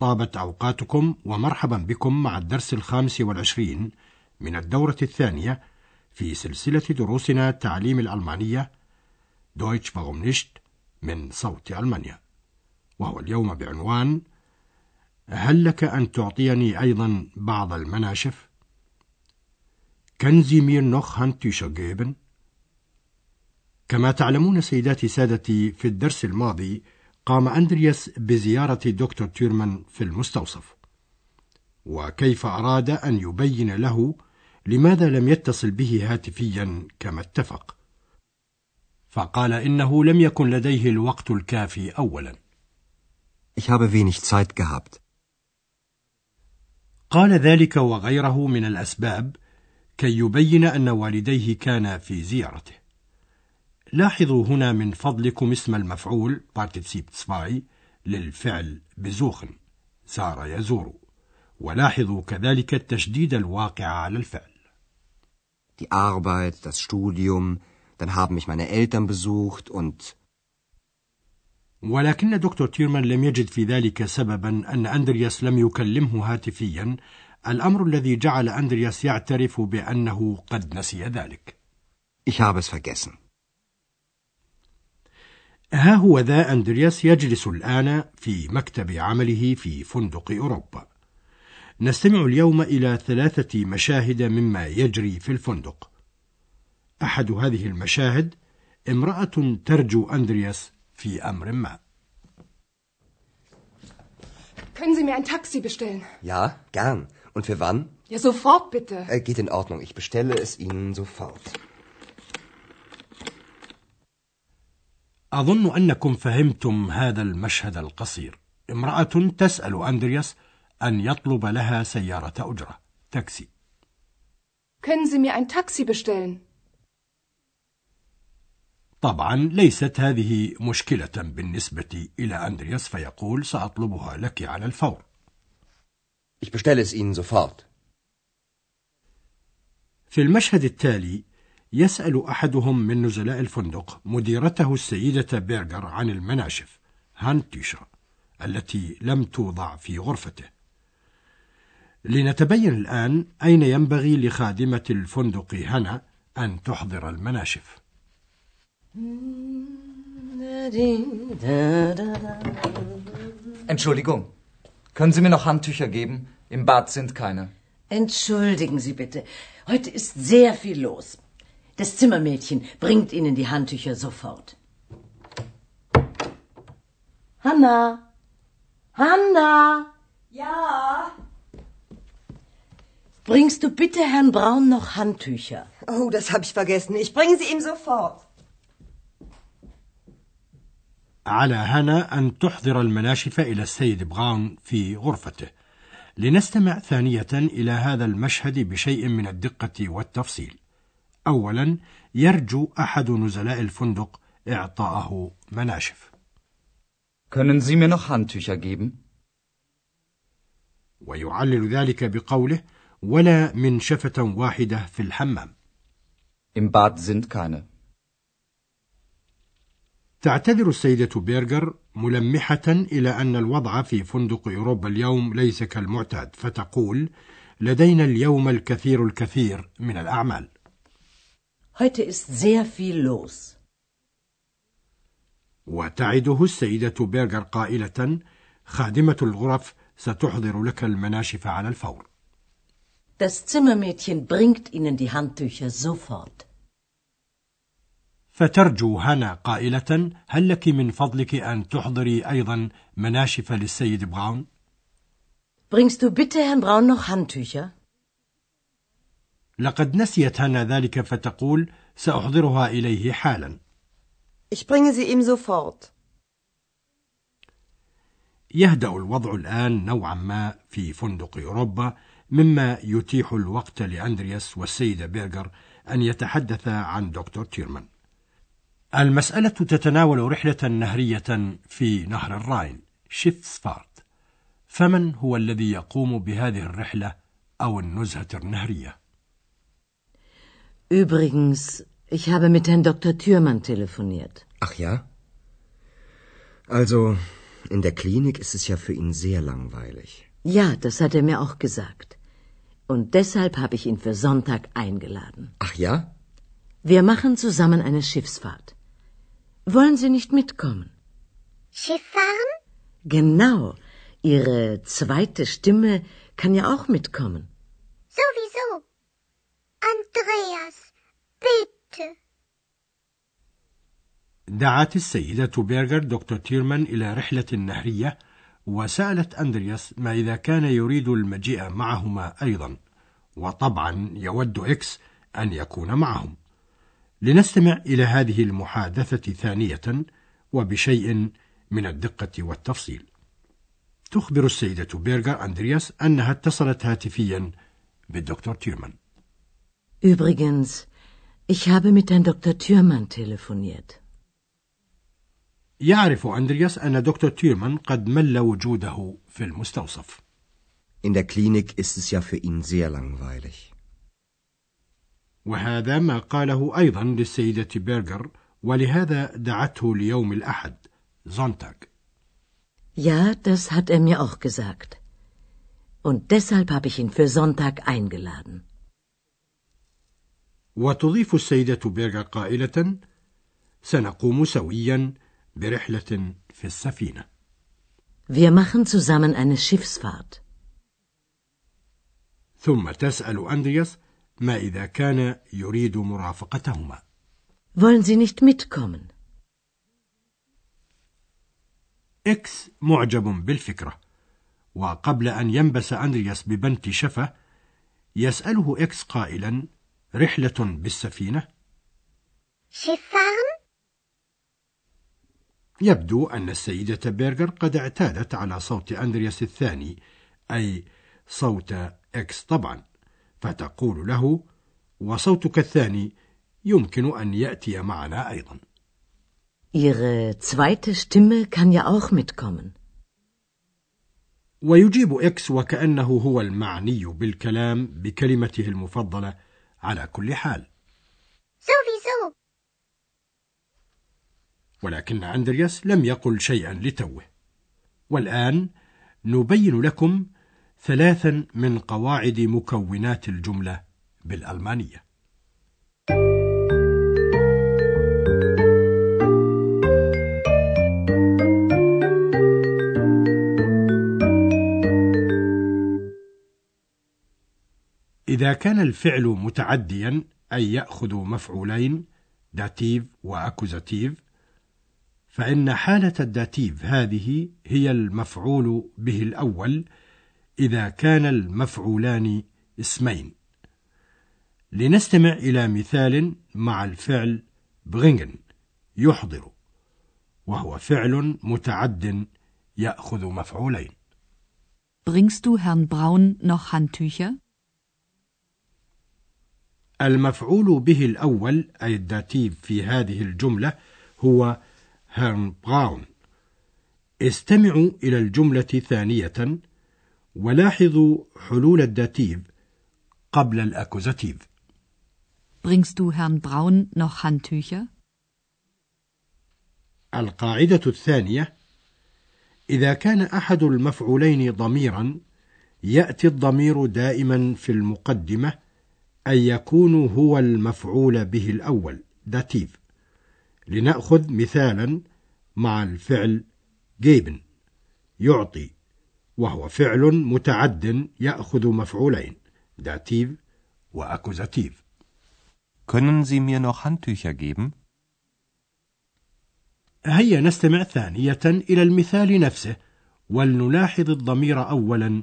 طابت أوقاتكم ومرحبا بكم مع الدرس الخامس والعشرين من الدورة الثانية في سلسلة دروسنا تعليم الألمانية دويتش nicht من صوت ألمانيا وهو اليوم بعنوان هل لك أن تعطيني أيضا بعض المناشف؟ Können Sie mir؟ كما تعلمون سيداتي سادتي في الدرس الماضي قام أندرياس بزيارة دكتور تيرمان في المستوصف. وكيف أراد أن يبين له لماذا لم يتصل به هاتفيا كما اتفق. فقال إنه لم يكن لديه الوقت الكافي أولا. Ich habe wenig Zeit gehabt. قال ذلك وغيره من الأسباب كي يبين أن والديه كانا في زيارته. لاحظوا هنا من فضلكم اسم المفعول Partizip 2 للفعل بزوخن سار يزور. ولاحظوا كذلك التشديد الواقع على الفعل. Die Arbeit, das Studium, dann haben mich meine Eltern besucht und ولكن دكتور تيرمان لم يجد في ذلك سببا أن أندرياس لم يكلمه هاتفيا. الأمر الذي جعل أندرياس يعترف بأنه قد نسي ذلك. Ich habe es vergessen. ها هو ذا أندرياس يجلس الآن في مكتب عمله في فندق أوروبا نستمع اليوم إلى ثلاثة مشاهد مما يجري في الفندق أحد هذه المشاهد امرأة ترجو أندرياس في أمر ما Können Sie mir ein Taxi bestellen? Ja, gern. Und für wann? Ja, sofort bitte. Äh, geht in Ordnung. Ich bestelle es Ihnen sofort. أظن أنكم فهمتم هذا المشهد القصير امرأة تسأل أندرياس أن يطلب لها سيارة أجرة تاكسي Können Sie mir ein Taxi bestellen? طبعا ليست هذه مشكلة بالنسبة إلى أندرياس فيقول سأطلبها لك على الفور Ich bestelle es Ihnen sofort. في المشهد التالي يسأل أحدهم من نزلاء الفندق مديرته السيدة بيرجر عن المناشف هانتيشا التي لم توضع في غرفته لنتبين الآن أين ينبغي لخادمة الفندق هنا أن تحضر المناشف Entschuldigung, können Sie mir noch Handtücher geben? Im Bad sind keine. Entschuldigen Sie bitte. Heute ist sehr viel los. Das Zimmermädchen bringt Ihnen die Handtücher sofort. Hanna! Hanna! Ja, Bringst du bitte Herrn Braun noch Handtücher? oh, das habe ich vergessen. Ich bringe sie ihm sofort. على هنا أن تحضر المناشف إلى السيد براون في غرفته لنستمع ثانية إلى هذا المشهد بشيء من الدقة والتفصيل أولا يرجو أحد نزلاء الفندق إعطاءه مناشف Können Sie mir noch Handtücher geben? ويعلل ذلك بقوله ولا منشفة واحدة في الحمام Im Bad sind keine. تعتذر السيدة بيرجر ملمحة إلى أن الوضع في فندق أوروبا اليوم ليس كالمعتاد فتقول لدينا اليوم الكثير الكثير من الأعمال Heute ist sehr viel los. وتعده السيدة بيرجر قائلة خادمة الغرف ستحضر لك المناشف على الفور Das Zimmermädchen bringt Ihnen die Handtücher sofort. فترجو هنا قائلة هل لك من فضلك أن تحضري أيضا مناشف للسيد براون؟ Bringst du bitte Herrn Braun noch Handtücher? لقد نسيت هنا ذلك فتقول سأحضرها إليه حالا Ich bringe sie ihm sofort. يهدأ الوضع الآن نوعا ما في فندق أوروبا مما يتيح الوقت لأندرياس والسيدة بيرغر أن يتحدثا عن دكتور تيرمان المسألة تتناول رحلة نهرية في نهر الراين شيفسفارت فمن هو الذي يقوم بهذه الرحلة أو النزهة النهرية؟ Übrigens, ich habe mit Herrn Dr. Thürmann telefoniert. Ach ja? Also, in der Klinik ist es ja für ihn sehr langweilig. Ja, das hat er mir auch gesagt. Und deshalb habe ich ihn für Sonntag eingeladen. Ach ja? Wir machen zusammen eine Schiffsfahrt. Wollen Sie nicht mitkommen? Schiff fahren? Genau. Ihre zweite Stimme kann ja auch mitkommen. Sowieso. Andreas, bitte. دعت السيدة بيرغر دكتور تيرمان إلى رحلة نهرية وسألت أندرياس ما إذا كان يريد المجيء معهما أيضا وطبعا يود إكس أن يكون معهم. لنستمع إلى هذه المحادثة ثانية وبشيء من الدقة والتفصيل. تخبر السيدة بيرغر أندرياس أنها اتصلت هاتفيا بالدكتور تيرمان. Übrigens, ich habe mit Herrn Dr. Thürmann telefoniert. يعرف أندرياس أن دكتور تيرمان قد مل وجوده في المستوصف In der Klinik ist es ja für ihn sehr langweilig. وهذا ما قاله أيضا للسيدة بيرغر ولهذا دعته ليوم الأحد زونتاغ Ja, das hat er mir auch gesagt. Und deshalb habe ich ihn für Sonntag eingeladen. وتضيف السيدة بيرغر قائلة سنقوم سويا برحلة في السفينة Wir machen zusammen eine Schiffsfahrt. ثم تسأل أندرياس ما إذا كان يريد مرافقتهما Wollen Sie nicht mitkommen? إكس معجب بالفكرة وقبل أن ينبس أندرياس ببنت شفة يسأله إكس قائلا رحلة بالسفينة Schiff fahren? يبدو أن السيدة بيرغر قد اعتادت على صوت أندرياس الثاني أي صوت إكس طبعا فتقول له وصوتك الثاني يمكن أن يأتي معنا أيضا Ihre zweite Stimme kann ja auch mitkommen. ويجيب إكس وكأنه هو المعني بالكلام بكلمته المفضلة على كل حال. Sowieso. ولكن أندرياس لم يقل شيئا لتوه. والآن نبين لكم ثلاثا من قواعد مكونات الجملة بالألمانية. إذا كان الفعل متعديا أي يأخذ مفعولين Dativ و Akkusativ فإن حالة ال Dativ هذه هي المفعول به الأول إذا كان المفعولان اسمين لنستمع إلى مثال مع الفعل bringen يحضر وهو فعل متعد يأخذ مفعولين Bringst du Herrn Braun noch Handtücher? المفعول به الأول أي ال Dativ في هذه الجملة هو Herrn Braun استمعوا إلى الجملة ثانية ولاحظوا حلول ال Dativ قبل ال Akkusativ Bringst du Herrn Braun noch Handtücher? القاعدة الثانية إذا كان أحد المفعولين ضميرا يأتي الضمير دائما في المقدمة أي يكون هو المفعول به الأول Dativ لنأخذ مثالا مع الفعل geben يعطي وهو فعل متعد يأخذ مفعولين Dativ و Akkusativ Können Sie mir noch Handtücher geben? هيا نستمع ثانية إلى المثال نفسه ولنلاحظ الضمير أولا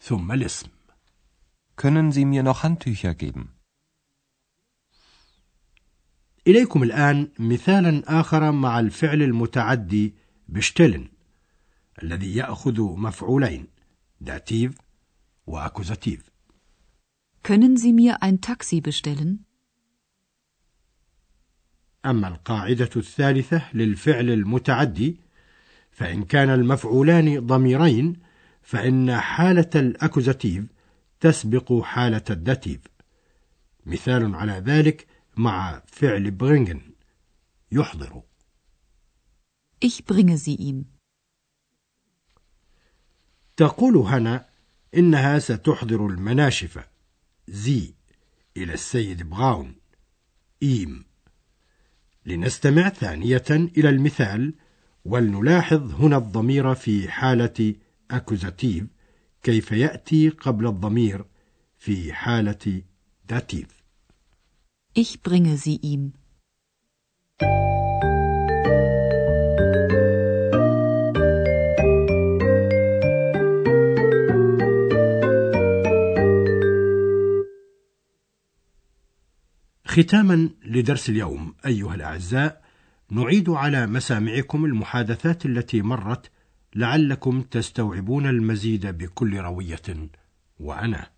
ثم الاسم Können Sie mir noch Handtücher geben? إليكم الآن مثالا آخر مع الفعل المتعدي بشتلن الذي يأخذ مفعولين داتيف و Akkusativ Können Sie mir ein Taxi bestellen? أما القاعدة الثالثة للفعل المتعدي فإن كان المفعولان ضميرين فإن حالة ال Akkusativ تسبق حالة ال Dativ مثال على ذلك مع فعل bringen يحضر. Ich bringe sie ihm. تقول هنا إنها ستحضر المناشف. sie إلى السيد براون. ihm. لنستمع ثانية إلى المثال ولنلاحظ هنا الضمير في حالة Akkusativ. كيف يأتي قبل الضمير في حالة Dativ Ich bringe sie ihm. ختاما لدرس اليوم أيها الأعزاء نعيد على مسامعكم المحادثات التي مرت لعلكم تستوعبون المزيد بكل روية وأنا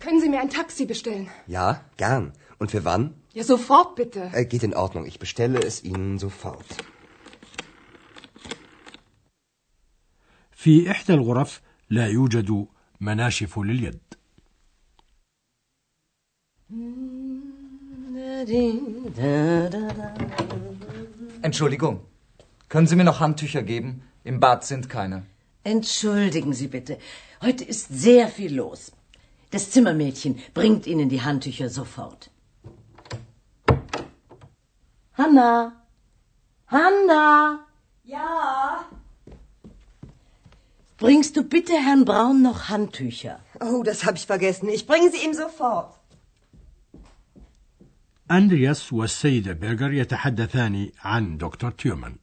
Können Sie mir ein Taxi bestellen? Ja, gern. Und für wann? Ja, sofort bitte. Äh, geht in Ordnung. Ich bestelle es Ihnen sofort. في إحدى الغرف لا يوجد مناشف لليد Entschuldigung. Können Sie mir noch Handtücher geben? Im Bad sind keine. Entschuldigen Sie bitte. Heute ist sehr viel los. Das Zimmermädchen bringt Ihnen die Handtücher sofort. Hanna! Hanna! Ja. Bringst du bitte Herrn Braun noch Handtücher? Oh, das habe ich vergessen. Ich bringe sie ihm sofort. أندرياس والسيدة بيرجر يتحدثان عن دكتور تيومان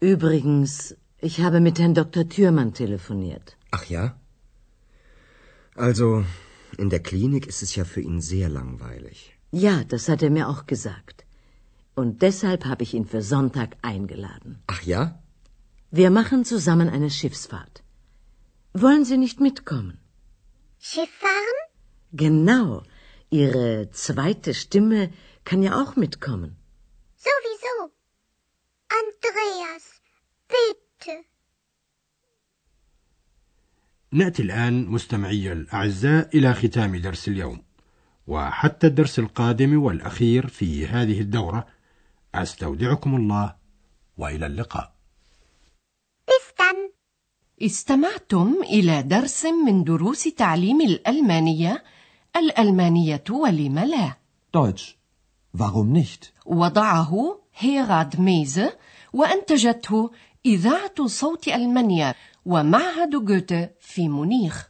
Übrigens, ich habe mit Herrn Dr. Thürmann telefoniert. Ach ja? Also, in der Klinik ist es ja für ihn sehr langweilig. Ja, das hat er mir auch gesagt. Und deshalb habe ich ihn für Sonntag eingeladen. Ach ja? Wir machen zusammen eine Schiffsfahrt. Wollen Sie nicht mitkommen? Schiff fahren? Genau. Ihre zweite Stimme kann ja auch mitkommen. Sowieso. Andreas, bitte. نأتي الآن مستمعي الأعزاء إلى ختام درس اليوم وحتى الدرس القادم والأخير في هذه الدورة أستودعكم الله وإلى اللقاء. استمعتم إلى درس من دروس تعليم الألمانية الألمانية ولم لا Deutsch. Warum nicht? وضعه هيراد ميزه وأنتجته إذاعة صوت ألمانيا ومعهد جوته في مونيخ